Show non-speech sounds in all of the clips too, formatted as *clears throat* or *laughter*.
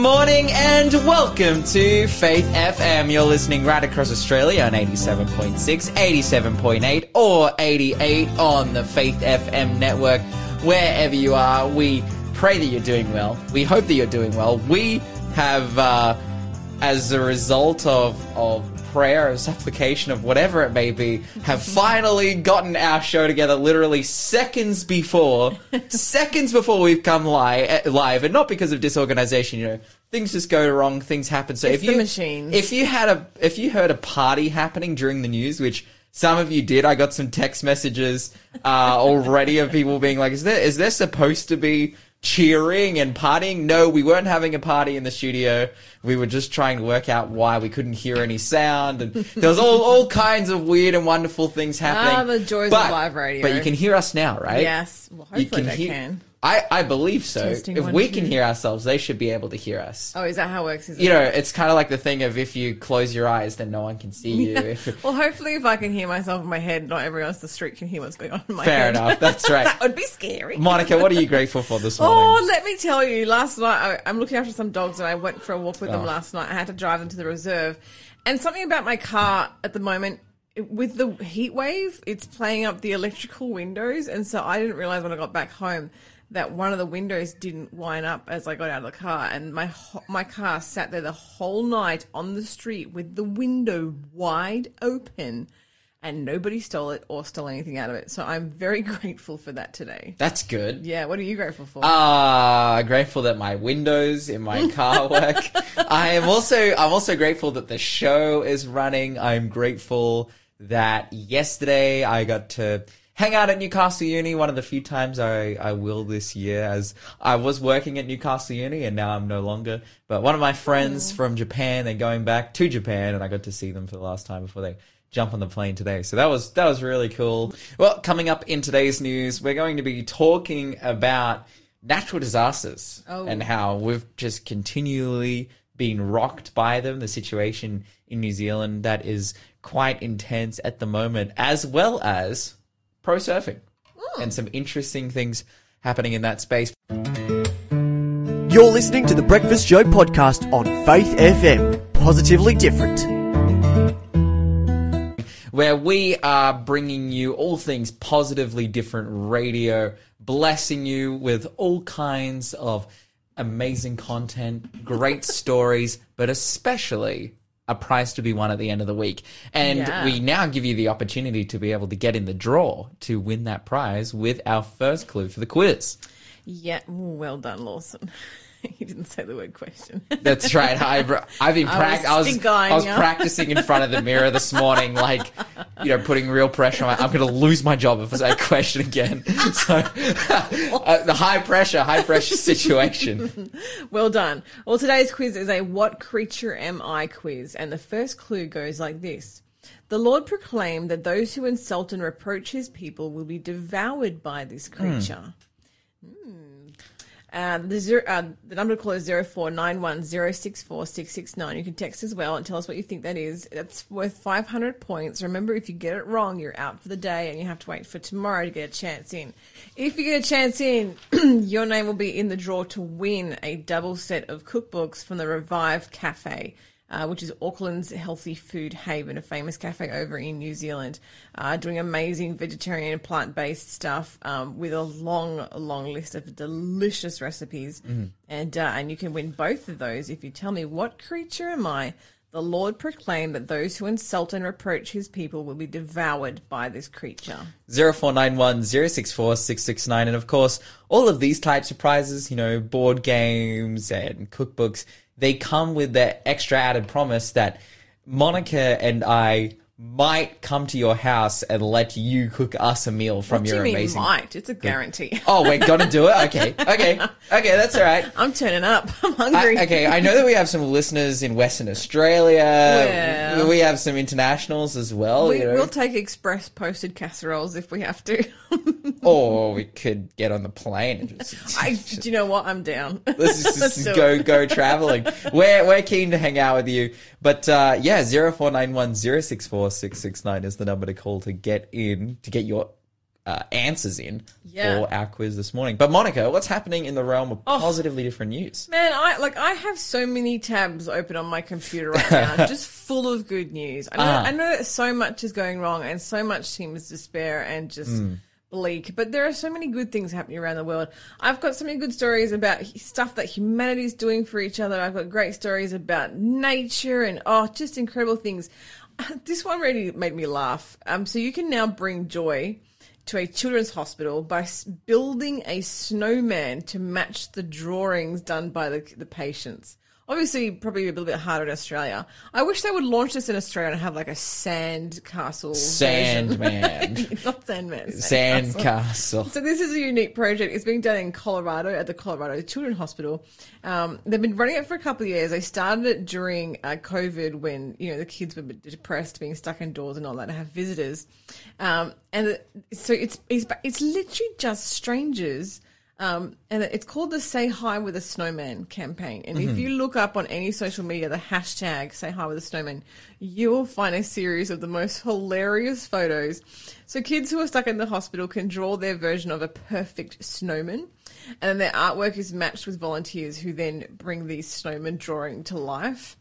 morning and welcome to Faith FM. You're listening right across Australia on 87.6, 87.8, or 88 on the Faith FM network. Wherever you are, we pray that you're doing well. We hope that you're doing well. We have, uh, as a result of, of prayer, or supplication of whatever it may be, have *laughs* finally gotten our show together literally seconds before, *laughs* seconds before we've come live, live, and not because of disorganization. You know, things just go wrong, things happen. So It's if you machines. if you had a if you heard a party happening during the news, which some of you did, I got some text messages uh, already of people being like, "Is there is there supposed to be?" Cheering and partying no we weren't having a party in the studio we were just trying to work out why we couldn't hear any sound and there was all, all kinds of weird and wonderful things happening Ah, the joys of live radio. but you can hear us now right Yes. Well, you hopefully they hear- can. I, I believe so Testing if one, we two. can hear ourselves they should be able to hear us Oh, is that how it works? You know, it's kind of like the thing of if you close your eyes, then no one can see you. If, Well, hopefully, if I can hear myself in my head, not everyone else in the street can hear what's going on in my fair head. enough. That's *laughs* right. that would be scary. Monica, what are you grateful for this morning? Oh, let me tell you, last night I, I'm looking after some dogs and I went for a walk with them Oh. last night. I had to drive them to the reserve. And something about my car at the moment, with the heat wave, it's playing up the electrical windows. And so I didn't realize when I got back home that one of the windows didn't wind up as I got out of the car. And my, ho- my car sat there the whole night on the street with the window wide open. And nobody stole it or stole anything out of it. So I'm very *laughs* grateful for that today. That's good. Yeah, what are you grateful for? Ah, grateful that my windows in my car *laughs* work. I am also I'm also grateful that the show is running. I'm grateful that yesterday I got to hang out at Newcastle Uni, one of the few times I, I will this year as I was working at Newcastle Uni and now I'm no longer. But one of my friends mm. from Japan, they're going back to Japan and I got to see them for the last time before they jump on the plane today. So that was that was really cool. Well, coming up in today's news, we're going to be talking about natural disasters Oh. and how we've just continually been rocked by them. The situation in New Zealand that is quite intense at the moment, as well as pro surfing hmm. and some interesting things happening in that space. You're listening to the Breakfast Show podcast on Faith FM. Positively different. where we are bringing you all things positively different radio, blessing you with all kinds of amazing content, great stories, but especially a prize to be won at the end of the week. And Yeah. we now give you the opportunity to be able to get in the draw to win that prize with our first clue for the quiz. Yeah, well done, Lawson. *laughs* *laughs* you didn't say the word question. *laughs* That's right. I've, I've been I was I was, I was practicing in front of the mirror this morning, like, you know, putting real pressure on. I'm going to lose my job if I say question again. *laughs* So, uh, the high pressure, high pressure situation. well done. Well, today's quiz is a What Creature Am I quiz, and the first clue goes like this. The Lord proclaimed that those who insult and reproach his people will be devoured by this creature. Hmm. Uh, the, zero, uh, the number to call is 0491064669. You can text as well and tell us what you think that is. It's worth 500 points. Remember, if you get it wrong, you're out for the day and you have to wait for tomorrow to get a chance in. If you get a chance in, *clears throat* your name will be in the draw to win a double set of cookbooks from the Revive Cafe uh, which is Auckland's healthy food haven, a famous cafe over in New Zealand, uh, doing amazing vegetarian and plant based stuff um, with a long, long list of delicious recipes. And uh, and you can win both of those if you tell me what creature am I. The Lord proclaimed that those who insult and reproach his people will be devoured by this creature. 0491 064 669. And of course, all of these types of prizes, you know, board games and cookbooks, they come with the extra added promise that Monica and I might come to your house and let you cook us a meal from What do your you mean amazing. might? It's a guarantee. Oh, we're gonna do it. Okay, *laughs* okay, okay. That's all right. I'm turning up. *laughs* I'm I, hungry. okay, I know that we have some listeners in Western Australia. Well. We have some internationals as well. We, you know. We'll take express posted casseroles if we have to. *laughs* or we could get on the plane and just. *laughs* I, do you know what? I'm down. *laughs* Let's just, Let's just go it. go traveling. We're we're keen to hang out with you. But uh, yeah, zero four nine one zero six four six six nine is the number to call to get in to get your uh, answers in Yeah. for our quiz this morning. But Monica, what's happening in the realm of Oh. positively different news? Man, I like I have so many tabs open on my computer right now, *laughs* just full of good news. I know, Ah. I know that so much is going wrong, and so much seems despair and just Hmm. Bleak. But there are so many good things happening around the world. I've got so many good stories about stuff that humanity is doing for each other. I've got great stories about nature and oh, just incredible things. *laughs* This one really made me laugh. Um, so you can now bring joy to a children's hospital by building a snowman to match the drawings done by the, the patients. Obviously, probably a little bit harder in Australia. I wish they would launch this in Australia and have like a sand castle. Sandman. *laughs* Not Sandman. Sand castle. So this is a unique project. It's being done in Colorado at the Colorado Children's Hospital. Um, they've been running it for a couple of years. They started it during uh, COVID when you know the kids were depressed, being stuck indoors and all that, to have visitors. Um, and the, so it's, it's it's literally just strangers. Um, and it's called the Say Hi with a Snowman campaign. And if you look up on any social media the hashtag Say Hi with a Snowman, you will find a series of the most hilarious photos. So kids who are stuck in the hospital can draw their version of a perfect snowman. And then their artwork is matched with volunteers who then bring these snowman drawing to life.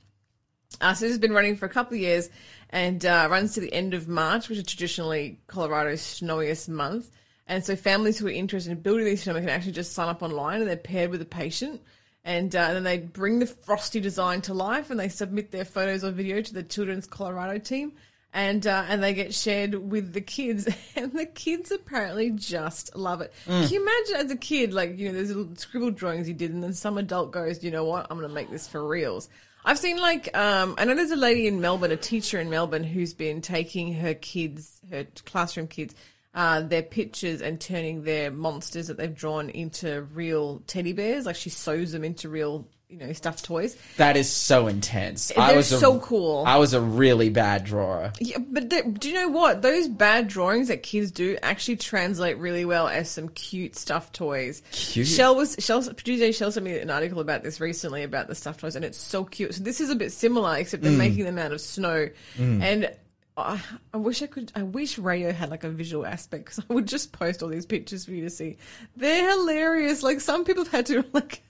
Uh, so this has been running for a couple of years and uh, runs to the end of March, which is traditionally Colorado's snowiest month. And so families who are interested in building these snowmen can actually just sign up online and they're paired with a patient. And uh, then they bring the frosty design to life and they submit their photos or video to the Children's Colorado team. And uh, and they get shared with the kids, *laughs* and the kids apparently just love it. Can you imagine as a kid, like you know, there's little scribbled drawings you did, and then some adult goes, you know what, I'm going to make this for reals. I've seen like um, I know there's a lady in Melbourne, a teacher in Melbourne, who's been taking her kids, her classroom kids, uh, their pictures and turning their monsters that they've drawn into real teddy bears. Like she sews them into real, you know, stuffed toys. That is so intense. They're I was a, so cool. I was a really bad drawer. Yeah, but the, do you know what? Those bad drawings that kids do actually translate really well as some cute stuffed toys. Cute? Shell was Shell DJ Shell sent me an article about this recently about the stuffed toys, and it's so cute. So this is a bit similar, except Mm. they're making them out of snow, and. I I wish I could. I wish radio had like a visual aspect because I would just post all these pictures for you to see. They're hilarious. Like some people have had to *laughs* like.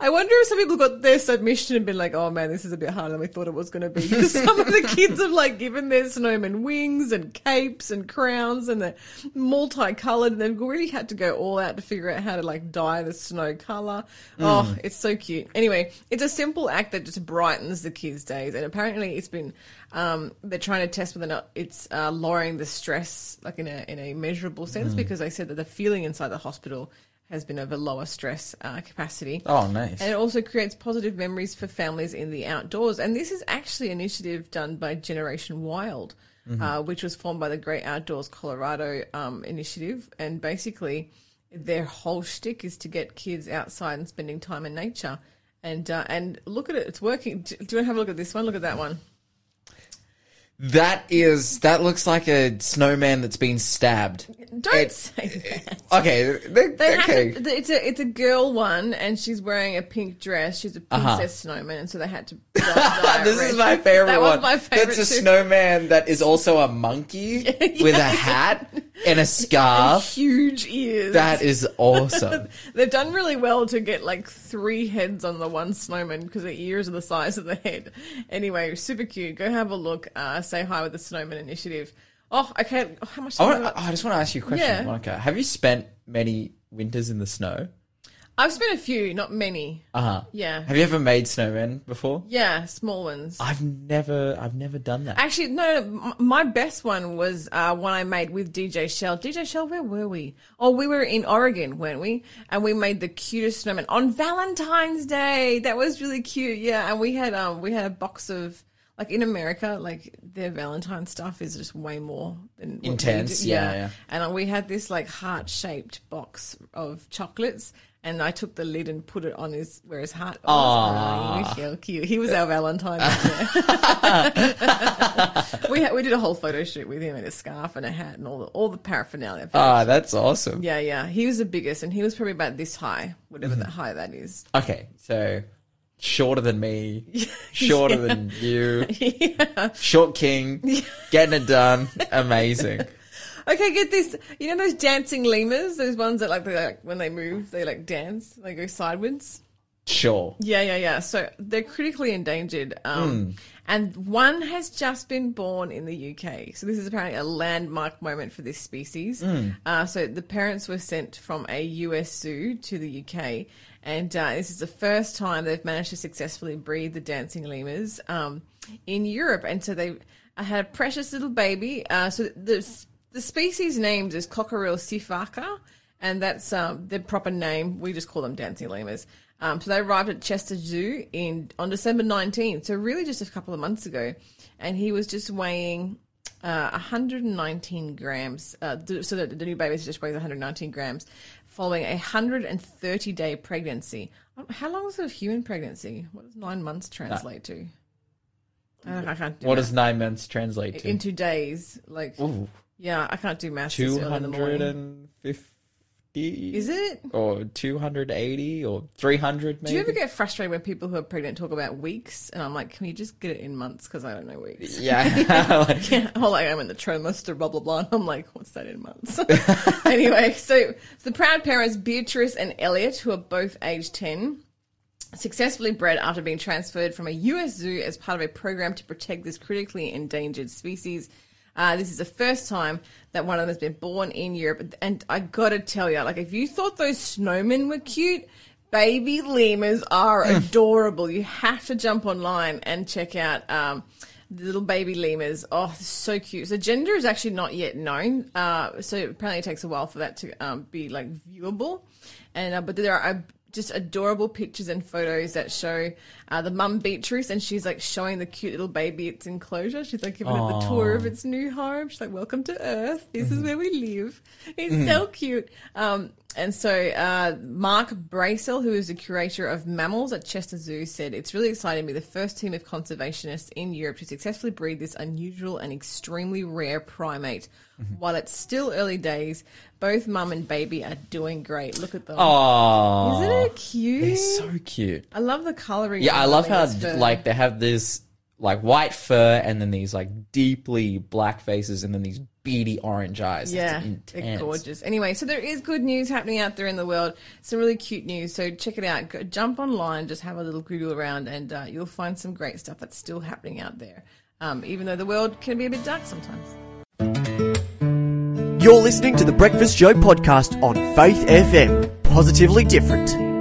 I wonder if some people got their submission and been like, "Oh man, this is a bit harder than we thought it was going to be." *laughs* Because some of the kids have like given their snowmen wings and capes and crowns and they're multicolored. And they've really had to go all out to figure out how to like dye the snow color. Mm. Oh, it's so cute. Anyway, it's a simple act that just brightens the kids' days, and apparently it's been. Um, they're trying to test whether or not it's uh, lowering the stress, like in a in a measurable sense, because they said that the feeling inside the hospital has been of a lower stress uh, capacity. Oh, nice. And it also creates positive memories for families in the outdoors. And this is actually an initiative done by Generation Wild, uh, which was formed by the Great Outdoors Colorado um, initiative. And basically, their whole shtick is to get kids outside and spending time in nature. And uh, and look at it, it's working. Do you want to have a look at this one? Look at that one. That is that looks like a snowman that's been stabbed. Don't It- say that. Okay, they- They okay. to, it's a it's a girl one, and she's wearing a pink dress. She's a princess uh-huh. snowman, and so they had to. *laughs* this is my *laughs* favorite That one. was my favorite. That's a too. snowman that is also a monkey *laughs* with a hat and a *laughs* scarf. huge ears. That is *laughs* awesome. They've done really well to get like three heads on the one snowman because the ears are the size of the head. Anyway, super cute. Go have a look. Uh, say hi with the Snowman Initiative. Oh, okay. How much? I, wanna, I- I just want to ask you a question, Yeah. Monica. Have you spent many winters in the snow? I've spent a few, not many. Uh huh. Yeah, Have you ever made snowmen before? yeah, small ones. I've never, I've never done that. Actually, no, no, m- my best one was uh, one I made with DJ Shell. DJ Shell, where were we? Oh, we were in Oregon, weren't we? And we made the cutest snowman on Valentine's Day. That was really cute. Yeah, and we had um we had a box of like in America, like their Valentine stuff is just way more than Intense, yeah, yeah. And uh, we had this like heart shaped box of chocolates. And I took the lid and put it on his where his heart was. Oh, he was so cute. He was our Valentine. *laughs* *laughs* we had, we did a whole photo shoot with him in a scarf and a hat and all the all the paraphernalia. Ah, that's awesome. yeah, yeah. He was the biggest, and he was probably about this high, whatever that high that is. Okay, so shorter than me, *laughs* shorter than you, yeah. short king, getting it done, amazing. Okay, get this. You know those dancing lemurs? Those ones that like, they, like when they move, they like dance, they go sideways. Sure. Yeah, yeah, yeah. So they're critically endangered. Um, And one has just been born in the UK. So this is apparently a landmark moment for this species. Uh, so the parents were sent from a US zoo to the UK. And uh, this is the first time they've managed to successfully breed the dancing lemurs um, in Europe. And so they had a precious little baby. Uh, so the, the species named is Coquerel sifaka and that's um, their proper name. We just call them dancing lemurs. Um, so they arrived at Chester Zoo in on December 19th, so really just a couple of months ago, and he was just weighing uh, 119 grams. Uh, so the, the new baby just weighs 119 grams, following a 130 day pregnancy. Um, How long is a human pregnancy? What does nine months translate to? I, I can't do What math. does nine months translate to? into days? Like, Ooh, yeah, I can't do math. in the morning. 250? Is it? Or 280 or 300? Do you ever get frustrated when people who are pregnant talk about weeks? And I'm like, can you just get it in months? Because I don't know weeks. Yeah. *laughs* *laughs* Like, Yeah, or like I'm in the trimester, blah blah blah. And I'm like, what's that in months? *laughs* anyway, so the proud parents Beatrice and Elliot, who are both age ten, successfully bred after being transferred from a US zoo as part of a program to protect this critically endangered species. Uh, this is the first time that one of them has been born in Europe, and I gotta tell you, like, if you thought those snowmen were cute, baby lemurs are adorable. You have to jump online and check out um, the little baby lemurs. Oh, so cute. So gender is actually not yet known. Uh, so apparently it takes a while for that to um, be like viewable. And uh, but there are uh, just adorable pictures and photos that show uh, the mum Beatrice, and she's like showing the cute little baby its enclosure. She's like giving it the tour of its new home. She's like, "Welcome to Earth. This is where we live." It's so cute. Um, and so uh, Mark Brayshaw, who is the curator of mammals at Chester Zoo, said it's really exciting to be the first team of conservationists in Europe to successfully breed this unusual and extremely rare primate. While it's still early days, both mum and baby are doing great. Look at them. Aww. Isn't it cute? They're so cute. I love the coloring. Yeah, I love how like they have this like white fur and then these like deeply black faces and then these beady orange eyes. Yeah, It's they're intense. gorgeous. Anyway, so there is good news happening out there in the world. Some really cute news. So check it out. Go, jump online, just have a little Google around, and uh, you'll find some great stuff that's still happening out there. Um, even though the world can be a bit dark sometimes. You're listening to the Breakfast Show podcast on Faith FM. Positively different.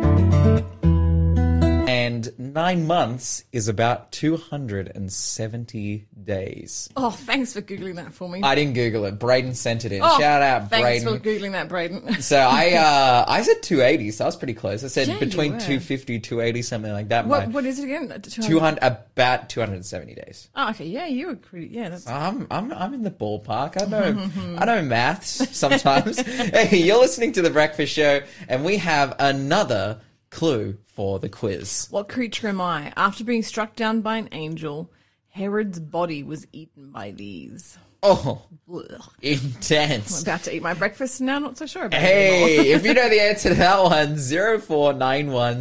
Nine months is about 270 days. Oh, thanks for googling that for me. I didn't Google it. Braden sent it in. oh, Shout out, Thanks Braden. for googling that, Braden. *laughs* So I uh I said 280, so I was pretty close. I said Yeah, between were. 250, 280, something like that. what My- what is it again? 200 about 270 days. Oh, okay. Yeah, you were pretty. Yeah, that's. I'm I'm I'm in the ballpark. I know I know maths sometimes. *laughs* hey, you're listening to the Breakfast Show, and we have another clue for the quiz. What creature am I? After being struck down by an angel, Herod's body was eaten by these. Oh, Ugh. I'm about to eat my breakfast now. Not so sure about it. Hey, if you know the *laughs* answer to that one, 0491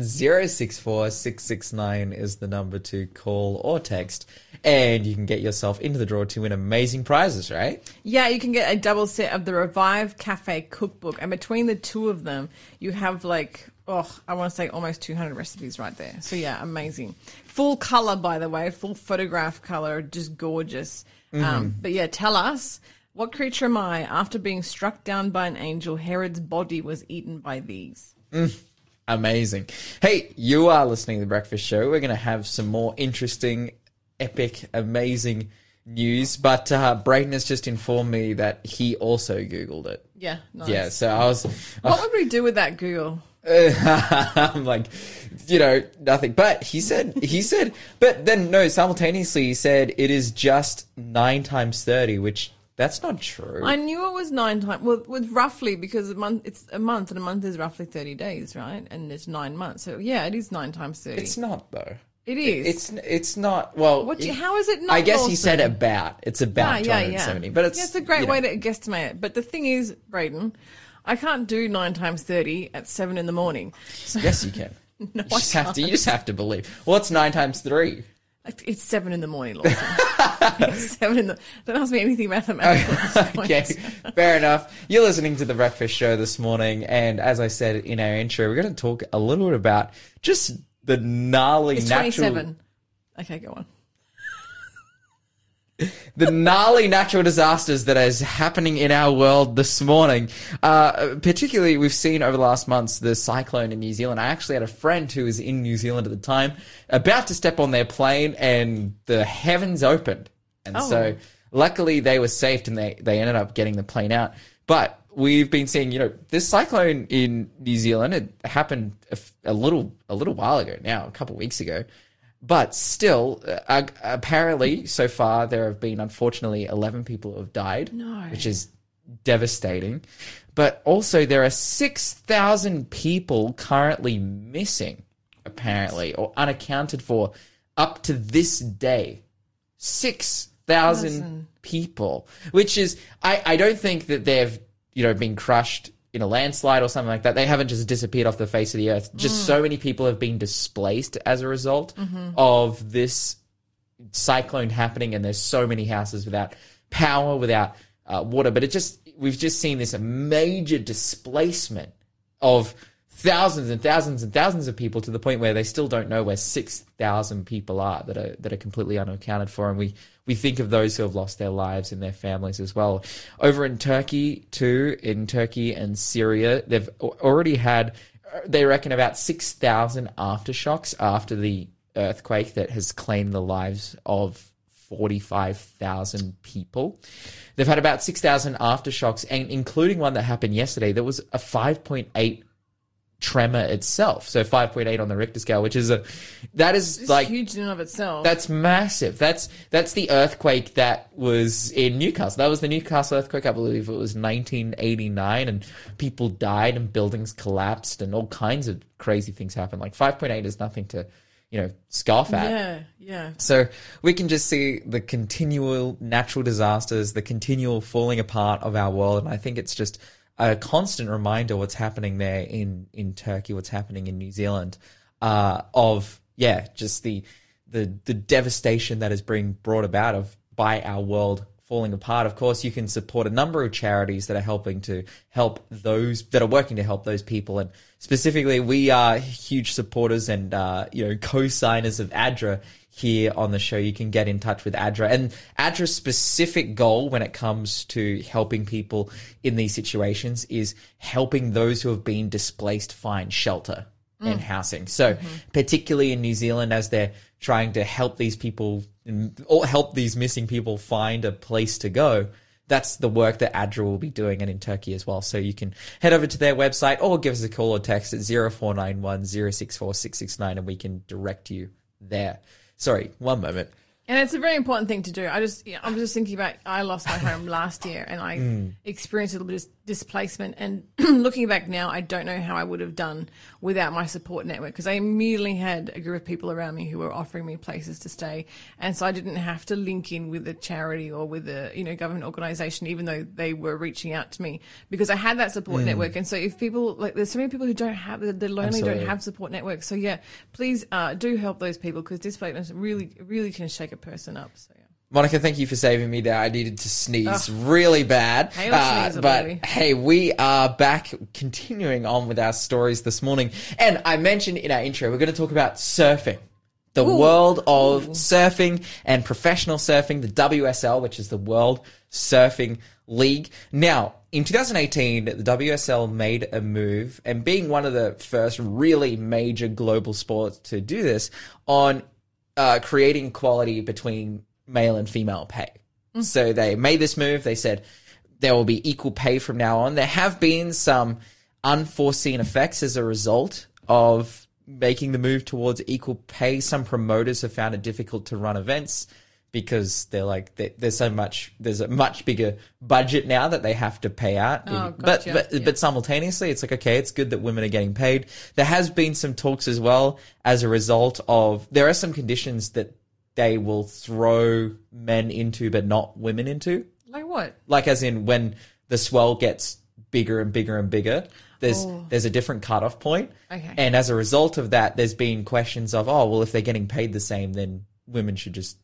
is the number to call or text. And you can get yourself into the draw to win amazing prizes, right? Yeah, you can get a double set of the Revive Cafe cookbook, and between the two of them, you have like oh, I want to say almost 200 recipes right there. So yeah, amazing. Full color, by the way, full photograph color, just gorgeous. Um, but yeah, tell us. What creature am I? After being struck down by an angel, Herod's body was eaten by these. Amazing. Hey, you are listening to the Breakfast Show. We're going to have some more interesting, epic, amazing news. But uh, Brayden has just informed me that he also Googled it. Yeah, nice. Yeah, so I was. What would we do with that Google? *laughs* I'm like, you know, nothing. But he said, he said, but then no, simultaneously he said it is just nine times 30, which that's not true. I knew it was nine times. Well, with roughly because a month it's a month, and a month is roughly thirty days, right? And it's nine months, so yeah, it is nine times thirty. it's not though. it is. It's it's not. Well, What do you- it- how is it not I guess he said about. It's about yeah, yeah, yeah. 270, but it's yeah, it's a great you know. way to guesstimate it. But the thing is, Braden, I can't do nine times thirty at seven in the morning. So Yes, you can. *laughs* No, you just have to. You just have to believe. What's nine times three? It's seven in the morning, Lawson. it's *laughs* seven in the. Don't ask me anything mathematical. at this point. okay, fair enough. You're listening to the Breakfast Show this morning, and as I said in our intro, we're going to talk a little bit about just the gnarly It's natural, twenty-seven. Okay, go on. The gnarly natural disasters that is happening in our world this morning. Uh, particularly, we've seen over the last months the cyclone in New Zealand. I actually had a friend who was in New Zealand at the time, about to step on their plane, and the heavens opened, and Oh. so luckily they were saved and they they ended up getting the plane out. But we've been seeing, you know, this cyclone in New Zealand. It happened a, a little a little while ago now, a couple of weeks ago. But still, uh, apparently, so far there have been unfortunately eleven people who have died, No. which is devastating. But also, there are six thousand people currently missing, apparently, or unaccounted for, up to this day. Six thousand people, which is I I don't think that they've you know been crushed in a landslide or something like that. They haven't just disappeared off the face of the earth. Just so many people have been displaced as a result of this cyclone happening, and there's so many houses without power, without uh, water. But it just we've just seen this major displacement of thousands and thousands and thousands of people to the point where they still don't know where six thousand people are that are that are completely unaccounted for, and we we think of those who have lost their lives and their families as well. Over in Turkey too, in Turkey and Syria, they've already had they reckon about six thousand aftershocks after the earthquake that has claimed the lives of 45,000 people. They've had about 6,000 aftershocks, and including one that happened yesterday, there was a 5.8 tremor itself. So 5.8 on the Richter scale, which is a, that is It's like, huge in and of itself. that's massive. That's that's the earthquake that was in Newcastle. That was the Newcastle earthquake, I believe it was 1989, and people died and buildings collapsed and all kinds of crazy things happened. Like 5.8 is nothing to, you know, scoff at. yeah, yeah. So we can just see the continual natural disasters, the continual falling apart of our world, and I think it's just a constant reminder what's happening there in in Turkey, what's happening in New Zealand, uh, of yeah, just the the the devastation that is being brought about of by our world falling apart. Of course, you can support a number of charities that are helping to help those that are working to help those people. And specifically, we are huge supporters and uh, you know co-signers of ADRA here on the show. You can get in touch with ADRA and ADRA's specific goal when it comes to helping people in these situations is helping those who have been displaced find shelter and mm. housing. So, mm-hmm. particularly in New Zealand, as they're trying to help these people or help these missing people find a place to go, that's the work that ADRA will be doing and in Turkey as well. So you can head over to their website or give us a call or text at 0491 064 669 and we can direct you there. Sorry, one moment. And it's a very important thing to do. I just, yeah, I'm just thinking about. I lost my home last year, and I Mm. experienced a little bit of displacement. And *clears throat* looking back now, I don't know how I would have done without my support network because I immediately had a group of people around me who were offering me places to stay, and so I didn't have to link in with a charity or with a you know government organization, even though they were reaching out to me because I had that Mm. support network. And so if people like, there's so many people who don't have, they're lonely, Absolutely. don't have support networks. So yeah, please uh, do help those people because displacement really, really can shake a person up. So. Monica, thank you for saving me there. I needed to sneeze really bad. Sneezer, but baby. hey, we are back continuing on with our stories this morning. And I mentioned in our intro, we're going to talk about surfing. The world of surfing and professional surfing, the WSL, which is the World Surfing League. Now, in 2018, the WSL made a move, and being one of the first really major global sports to do this, on uh, creating equality between male and female pay. Mm. So they made this move. They said there will be equal pay from now on. There have been some unforeseen effects as a result of making the move towards equal pay. Some promoters have found it difficult to run events because they're like they, there's so much there's a much bigger budget now that they have to pay out. Oh, but but Yeah. but simultaneously it's like okay it's good that women are getting paid there has been some talks as well as a result of there are some conditions that they will throw men into but not women into Like what? like as in when the swell gets bigger and bigger and bigger there's oh. there's a different cutoff point Okay. and as a result of that there's been questions of oh well if they're getting paid the same then women should just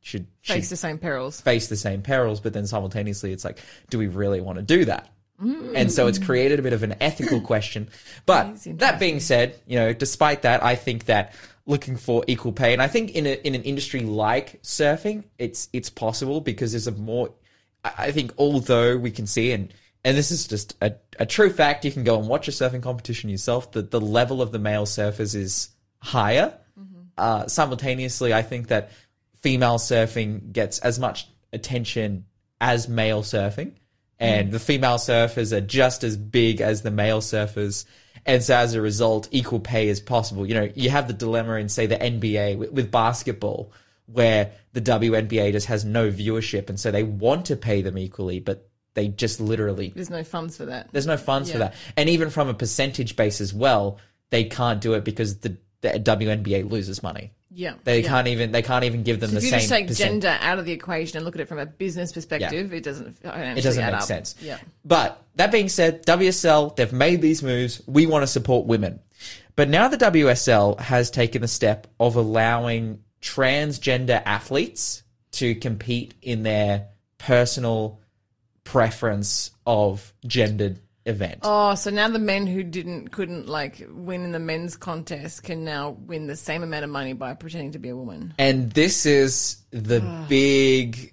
should Face should the same perils. face the same perils, but then simultaneously it's like, do we really want to do that? Mm. And so it's created a bit of an ethical question. But that being said, you know, despite that, I think that looking for equal pay, and I think in a, in an industry like surfing, it's it's possible because there's a more. I think although we can see and and this is just a, a true fact, you can go and watch a surfing competition yourself. That the level of the male surfers is higher. Uh, simultaneously, I think that female surfing gets as much attention as male surfing, and the female surfers are just as big as the male surfers. And so, as a result, equal pay is possible. You know, you have the dilemma in, say, the NBA with, with basketball, where the WNBA just has no viewership, and so they want to pay them equally, but they just literally There's no funds for that. there's no funds for that. And even from a percentage base as well, they can't do it because the, the WNBA loses money. Yeah. They yeah. can't even they can't even give them So the if you same just take percent- gender out of the equation and look at it from a business perspective, it doesn't. It doesn't make up. sense. Yeah. But that being said, WSL, they've made these moves. We want to support women. But now the WSL has taken the step of allowing transgender athletes to compete in their personal preference of gendered event. Oh, so now the men who didn't couldn't like win in the men's contest can now win the same amount of money by pretending to be a woman. And this is the big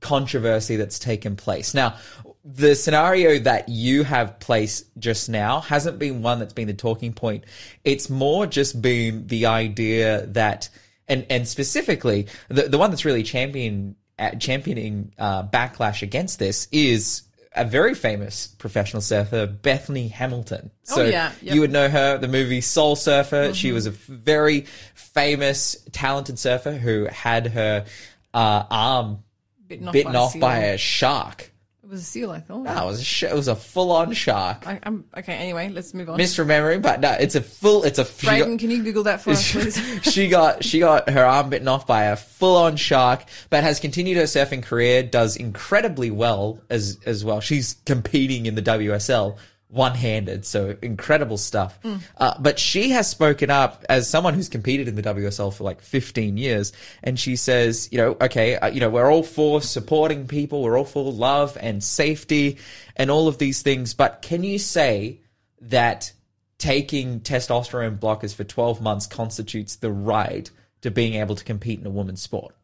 controversy that's taken place. Now, the scenario that you have placed just now hasn't been one that's been the talking point. It's more just been the idea that, and, and specifically, the, the one that's really champion, uh, championing uh, backlash against this is a very famous professional surfer, Bethany Hamilton. So Oh, yeah. Yep. you would know her, the movie Soul Surfer. She was a very famous, talented surfer who had her uh, arm Bitten off, bitten by, off seal. by a shark. It was a seal, I thought. That was a sh- it was a full on shark. I, I'm okay. Anyway, let's move on. Misremembering, but no, it's a full. It's a. she got- Braden, can you Google that for us, *laughs* please? she got she got her arm bitten off by a full on shark, but has continued her surfing career. Does incredibly well as as well. She's competing in the WSL one handed, so incredible stuff. Uh, but she has spoken up as someone who's competed in the WSL for like 15 years, and she says, you know, okay, uh, you know, we're all for supporting people, we're all for love and safety and all of these things, but can you say that taking testosterone blockers for 12 months constitutes the right to being able to compete in a women's sport.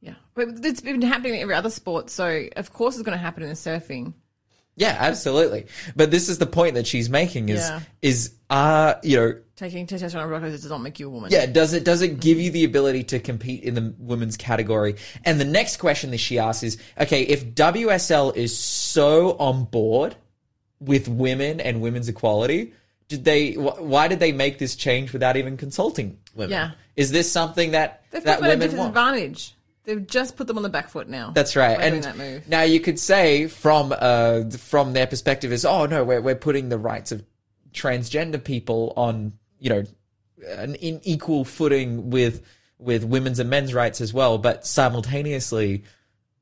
yeah, but it's been happening in every other sport, so of course it's going to happen in the surfing. Yeah, absolutely. But this is the point that she's making is Yeah. is uh you know Taking testosterone blockers does not make you a woman. yeah does it does it give you the ability to compete in the women's category? And the next question that she asks is okay if WSL is so on board with women and women's equality, did they wh- why did they make this change without even consulting women? Yeah. Is this something that They've that put at a women want? They've just put them on the back foot now. That's right. And that now you could say from uh from their perspective is oh no we're we're putting the rights of transgender people on you know an in equal footing with with women's and men's rights as well but simultaneously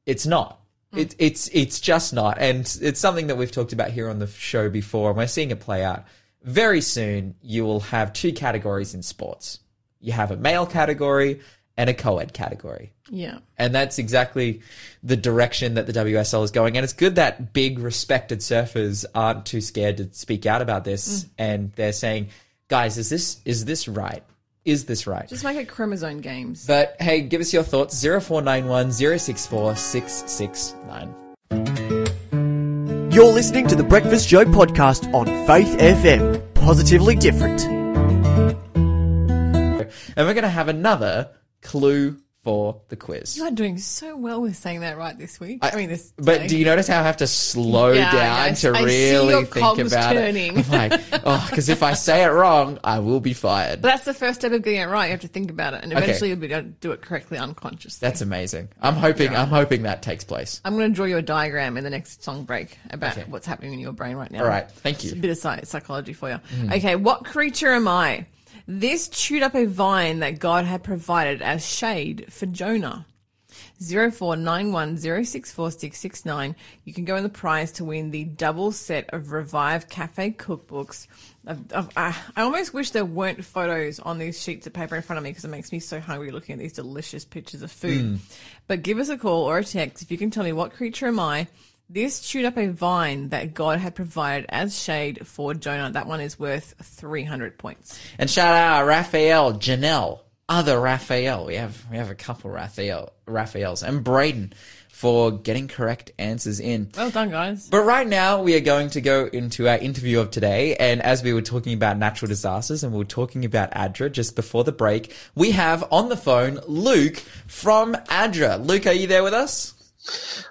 it's not Hmm. it, it's it's just not and it's something that we've talked about here on the show before and we're seeing it play out very soon you will have two categories in sports you have a male category and a co-ed category Yeah. and that's exactly the direction that the WSL is going. And it's good that big respected surfers aren't too scared to speak out about this. Mm. And they're saying, guys, is this, is this right? Is this right? Just make it chromosome games. but hey, give us your thoughts. 0491 064 669. You're listening to the Breakfast Show podcast on Faith FM. Positively different. And we're going to have another clue for the quiz. You are doing so well with saying that right this week. I, mean, this. But day. do you notice how I have to slow Yeah, down I- to I really think about turning. it? I'm like, *laughs* oh, because if I say it wrong, I will be fired. But that's the first step of getting it right. You have to think about it, and Okay. eventually you'll be able to do it correctly unconsciously. That's amazing. I'm hoping. I'm hoping that takes place. I'm going to draw you a diagram in the next song break about Okay. what's happening in your brain right now. All right. Thank It's a bit of psy- psychology for you. Mm-hmm. Okay, what creature am I? This chewed up a vine that God had provided as shade for Jonah. 0491064669. You can go in the prize to win the double set of Revive Cafe cookbooks. I, I almost wish there weren't photos on these sheets of paper in front of me because it makes me so hungry looking at these delicious pictures of food. Hmm. But give us a call or a text if you can tell me what creature am I. This chewed up a vine that God had provided as shade for Jonah. That one is worth 300 points. And shout out Raphael, Janelle, other Raphael. We have we have a couple Raphael Raphaels and Braden for getting correct answers in. Well done, guys. But right now we are going to go into our interview of today. And as we were talking about natural disasters and we were talking about ADRA just before the break, we have on the phone Luke from ADRA. Luke, are you there with us?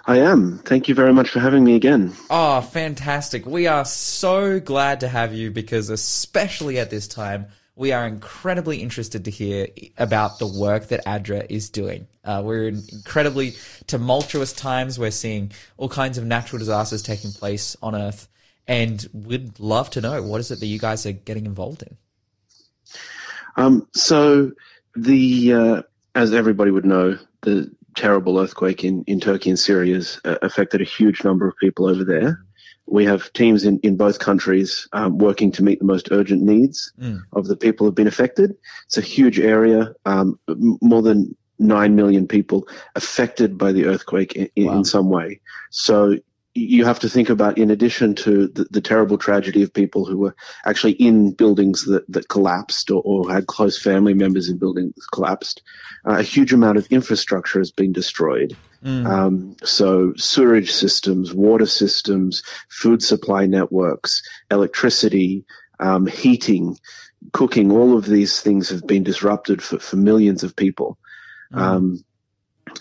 I am. Thank you very much for having me again. Oh, fantastic. We are so glad to have you because, especially at this time, we are incredibly interested to hear about the work that ADRA is doing. Uh, we're in incredibly tumultuous times. We're seeing all kinds of natural disasters taking place on Earth. And we'd love to know what is it that you guys are getting involved in? Um, so, the uh, as everybody would know, the terrible earthquake in, in Turkey and Syria has uh, affected a huge number of people over there. We have teams in, in both countries um, working to meet the most urgent needs of the people who've been affected. It's a huge area, um, more than 9 million people affected by the earthquake in, in, in some way. So you have to think about, in addition to the, the terrible tragedy of people who were actually in buildings that, that collapsed or, or had close family members in buildings that collapsed, uh, a huge amount of infrastructure has been destroyed. Um, so sewage systems, water systems, food supply networks, electricity, um, heating, cooking, all of these things have been disrupted for, for millions of people. Um,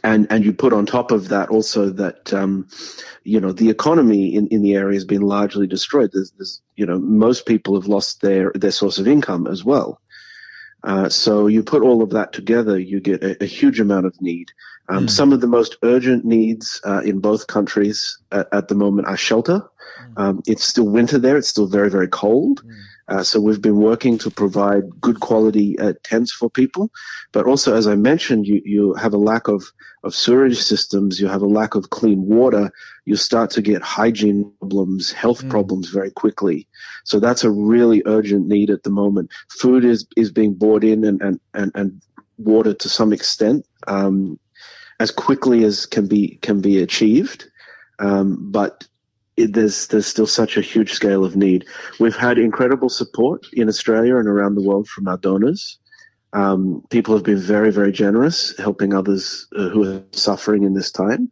and and you put on top of that also that um, you know the economy in, in the area has been largely destroyed. There's, there's you know most people have lost their their source of income as well. Uh, so you put all of that together, you get a, a huge amount of need. Um, Some of the most urgent needs uh, in both countries at, at the moment are shelter. Um, it's still winter there; it's still very very cold. Uh, so we've been working to provide good quality uh, tents for people, but also, as I mentioned, you, you have a lack of, of sewage systems, you have a lack of clean water, you start to get hygiene problems, health problems very quickly. So that's a really urgent need at the moment. Food is, is being brought in and, and, and, and water to some extent, um, as quickly as can be, can be achieved. Um, but it, there's there's still such a huge scale of need. We've had incredible support in Australia and around the world from our donors. Um, people have been very very generous, helping others uh, who are suffering in this time.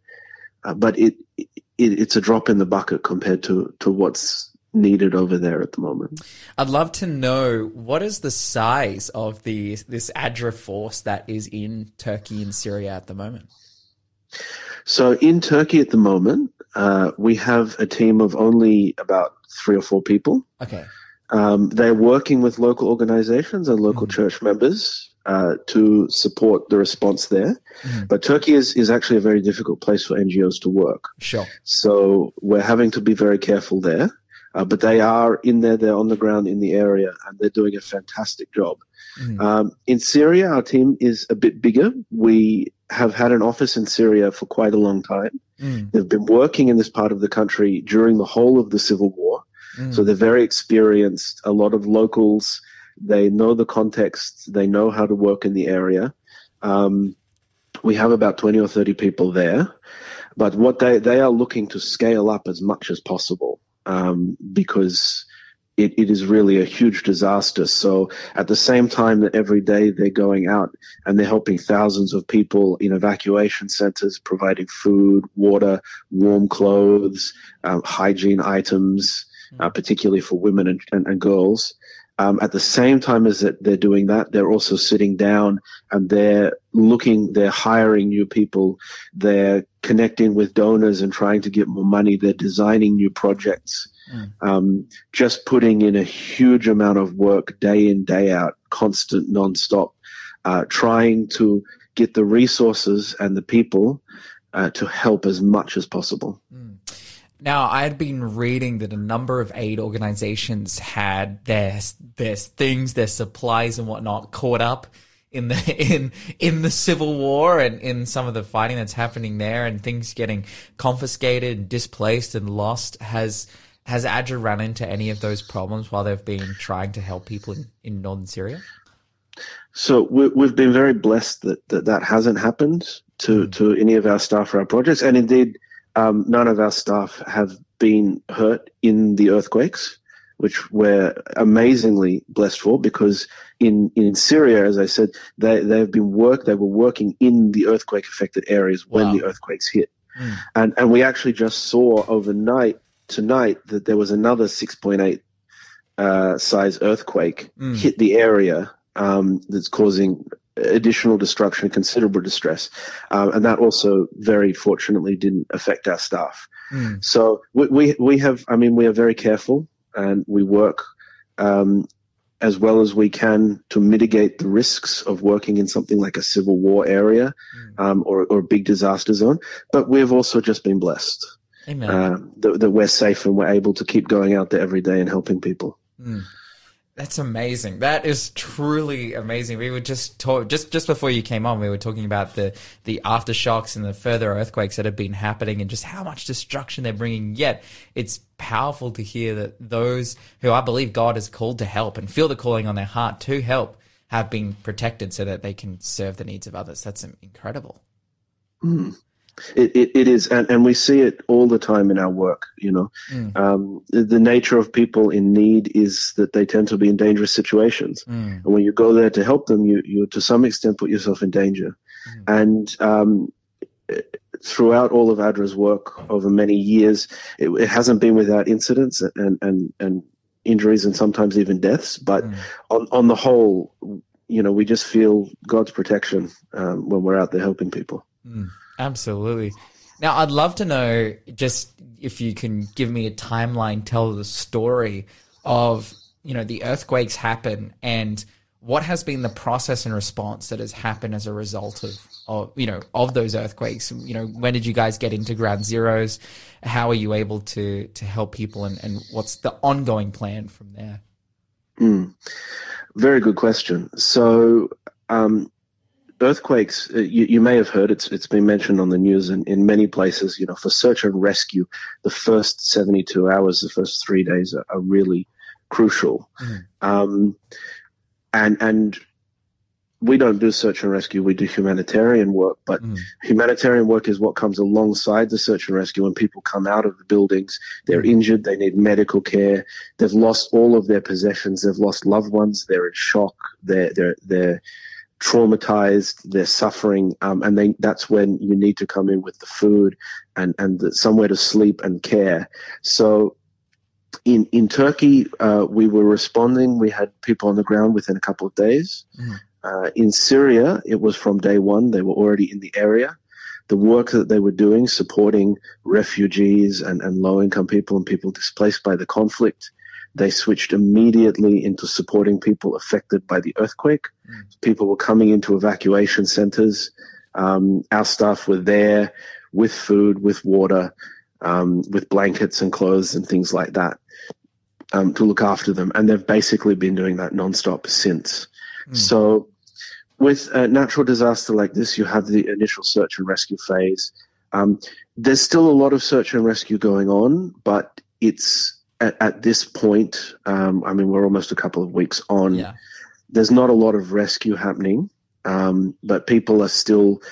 Uh, but it, it it's a drop in the bucket compared to to what's needed over there at the moment. I'd love to know what is the size of the this ADRA force that is in Turkey and Syria at the moment. So in Turkey at the moment, uh, we have a team of only about three or four people. Okay. Um, they're working with local organizations and local church members uh, to support the response there. But Turkey is, is actually a very difficult place for NGOs to work. Sure. So we're having to be very careful there. Uh, but they are in there, they're on the ground in the area, and they're doing a fantastic job. Um, in Syria, our team is a bit bigger. We have had an office in Syria for quite a long time. They've been working in this part of the country during the whole of the civil war. So they're very experienced, a lot of locals. They know the context, they know how to work in the area. Um, we have about 20 or 30 people there. But what they, they are looking to scale up as much as possible um, because it, it is really a huge disaster. So at the same time that every day they're going out and they're helping thousands of people in evacuation centers, providing food, water, warm clothes, um, hygiene items, uh, particularly for women and, and, and girls. Um, at the same time as that they're doing that, they're also sitting down and they're looking, they're hiring new people, they're connecting with donors and trying to get more money, they're designing new projects, um, just putting in a huge amount of work day in, day out, constant, nonstop, uh, trying to get the resources and the people uh, to help as much as possible. Now, I had been reading that a number of aid organizations had their their things, their supplies and whatnot caught up in the *laughs* in in the civil war and in some of the fighting that's happening there and things getting confiscated and displaced and lost has has ADRA run into any of those problems while they've been trying to help people in, in northern Syria? So we, have been very blessed that, that that hasn't happened to, mm. to any of our staff or our projects, and indeed, um, none of our staff have been hurt in the earthquakes, which we're amazingly blessed for because in, in Syria, as I said, they, they've been work, they were working in the earthquake affected areas when wow. the earthquakes hit. Mm. And, and we actually just saw overnight tonight that there was another 6.8 uh, size earthquake mm. hit the area um, that's causing additional destruction, considerable distress, um, and that also very fortunately didn't affect our staff. Mm. So we, we, we have, I mean, we are very careful and we work um, as well as we can to mitigate the risks of working in something like a civil war area mm. um, or, or a big disaster zone. But we've also just been blessed uh, that, that, we're safe and we're able to keep going out there every day and helping people. Mm. That's amazing. That is truly amazing. We were just talk, just just before you came on, we were talking about the the aftershocks and the further earthquakes that have been happening, and just how much destruction they're bringing. Yet it's powerful to hear that those who I believe God has called to help and feel the calling on their heart to help have been protected, so that they can serve the needs of others. That's incredible. Mm. It, it, it is, and, and we see it all the time in our work. You know, mm. um, the, the, nature of people in need is that they tend to be in dangerous situations, mm. and when you go there to help them, you you to some extent put yourself in danger. Mm. And um, throughout all of ADRA's work over many years, it, it, hasn't been without incidents and and and injuries and sometimes even deaths. But mm. on on the whole, you know, we just feel God's protection um, when we're out there helping people. Absolutely. Now, I'd love to know just if you can give me a timeline, tell the story of, you know, the earthquakes happen and what has been the process and response that has happened as a result of, of you know, of those earthquakes? You know, when did you guys get into ground zeros? How are you able to, to help people and, and what's the ongoing plan from there? Mm. Very good question. So, um, earthquakes, uh, you, you, may have heard it's it's been mentioned on the news in, in many places. You know, for search and rescue, the first 72 hours, the first three days are, are really crucial. Mm. Um, and and we don't do search and rescue; we do humanitarian work. But mm. humanitarian work is what comes alongside the search and rescue. When people come out of the buildings, they're mm. injured, they need medical care, they've lost all of their possessions, they've lost loved ones, they're in shock, they're they're they're traumatized, they're suffering, um, and they, that's when you need to come in with the food and, and the, somewhere to sleep and care. So in, in Turkey, uh, we were responding. We had people on the ground within a couple of days. Mm. Uh, in Syria, it was from day one. They were already in the area. The work that they were doing, supporting refugees and, and low income people and people displaced by the conflict, they switched immediately into supporting people affected by the earthquake. Mm. People were coming into evacuation centers. Um, our staff were there with food, with water, um, with blankets and clothes and things like that um, to look after them. And they've basically been doing that nonstop since. Mm. So, with a natural disaster like this, you have the initial search and rescue phase. Um, there's still a lot of search and rescue going on, but it's at, at this point, um, I mean, we're almost a couple of weeks on. Yeah. There's not a lot of rescue happening, um, but people are still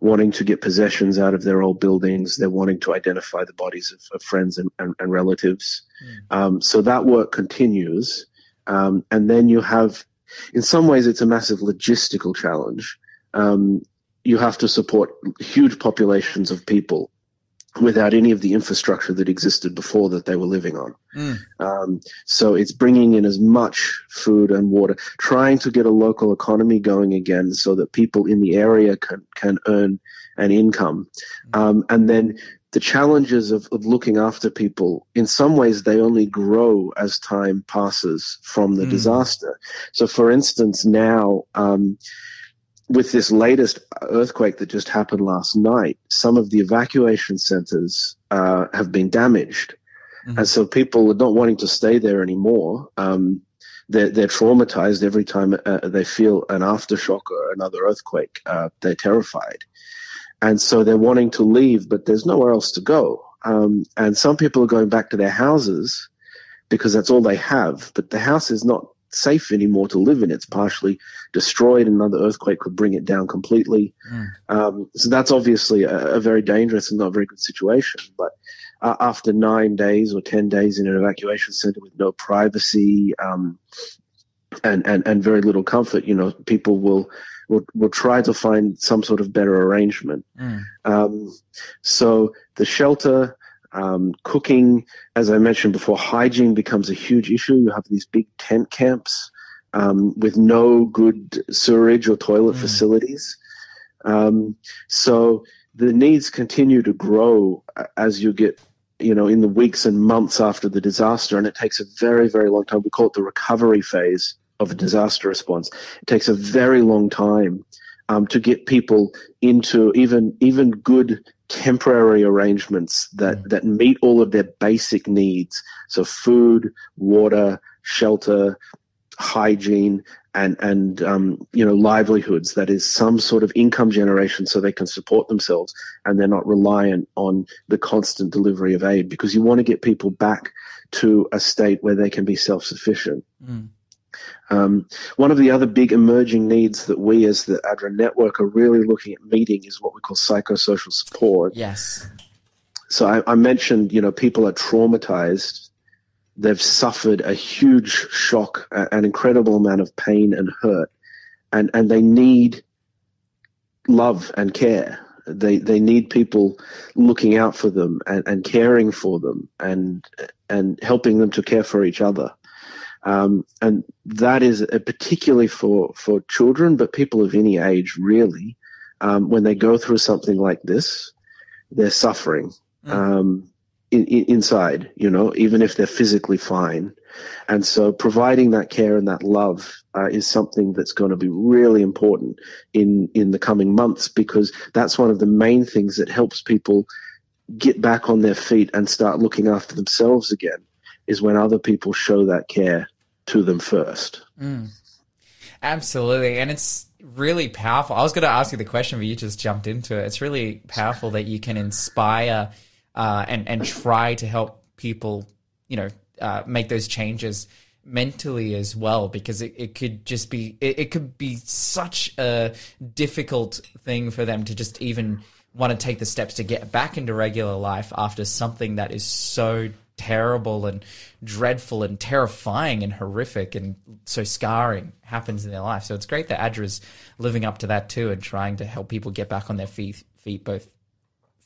wanting to get possessions out of their old buildings. They're wanting to identify the bodies of, of friends and, and, and relatives. Mm. Um, so that work continues. Um, and then you have, in some ways, it's a massive logistical challenge. Um, you have to support huge populations of people without any of the infrastructure that existed before that they were living on. Mm. Um, so it's bringing in as much food and water, trying to get a local economy going again so that people in the area can, can earn an income. Mm. Um, and then the challenges of, of, looking after people, in some ways, they only grow as time passes from the mm. disaster. So, for instance, now, um, with this latest earthquake that just happened last night, some of the evacuation centers uh, have been damaged. Mm-hmm. And so people are not wanting to stay there anymore. Um, they're, they're traumatized every time uh, they feel an aftershock or another earthquake. Uh, they're terrified. And so they're wanting to leave, but there's nowhere else to go. Um, and some people are going back to their houses because that's all they have. But the house is not safe anymore to live in. It's partially destroyed. Another earthquake could bring it down completely. Mm. Um, so that's obviously a, a, very dangerous and not very good situation. But uh, after nine days or 10 days in an evacuation center with no privacy, um, and, and, and very little comfort, you know, people will, will, will try to find some sort of better arrangement. Mm. Um, so the shelter, um, cooking, as I mentioned before, hygiene becomes a huge issue. You have these big tent camps um, with no good sewerage or toilet mm. facilities. Um, so the needs continue to grow as you get, you know, in the weeks and months after the disaster, and it takes a very, very long time. We call it the recovery phase of a disaster response. It takes a very long time um, to get people into even even good temporary arrangements that, mm. that meet all of their basic needs. So food, water, shelter, hygiene, and, and um, you know, livelihoods. That is some sort of income generation so they can support themselves and they're not reliant on the constant delivery of aid because you want to get people back to a state where they can be self-sufficient. Mm. Um, one of the other big emerging needs that we as the ADRA network are really looking at meeting is what we call psychosocial support. Yes. So I, I mentioned, you know, people are traumatized. They've suffered a huge shock, an incredible amount of pain and hurt, and, and they need love and care. They they need people looking out for them and, and caring for them and and helping them to care for each other. Um, and that is particularly for, for children, but people of any age really. Um, when they go through something like this, they're suffering mm. um, in, in, inside, you know, even if they're physically fine. And so providing that care and that love uh, is something that's going to be really important in, in the coming months because that's one of the main things that helps people get back on their feet and start looking after themselves again is when other people show that care to them first. Mm. Absolutely. And it's really powerful. I was going to ask you the question, but you just jumped into it. It's really powerful that you can inspire uh, and, and try to help people, you know, uh, make those changes mentally as well because it, it could just be it, it could be such a difficult thing for them to just even want to take the steps to get back into regular life after something that is so terrible and dreadful and terrifying and horrific and so scarring happens in their life. So it's great that ADRA's living up to that too and trying to help people get back on their feet, feet both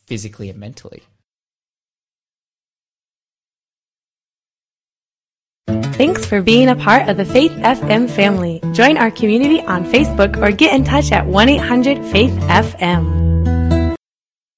physically and mentally. Thanks for being a part of the Faith FM family. Join our community on Facebook or get in touch at 1 800 Faith FM.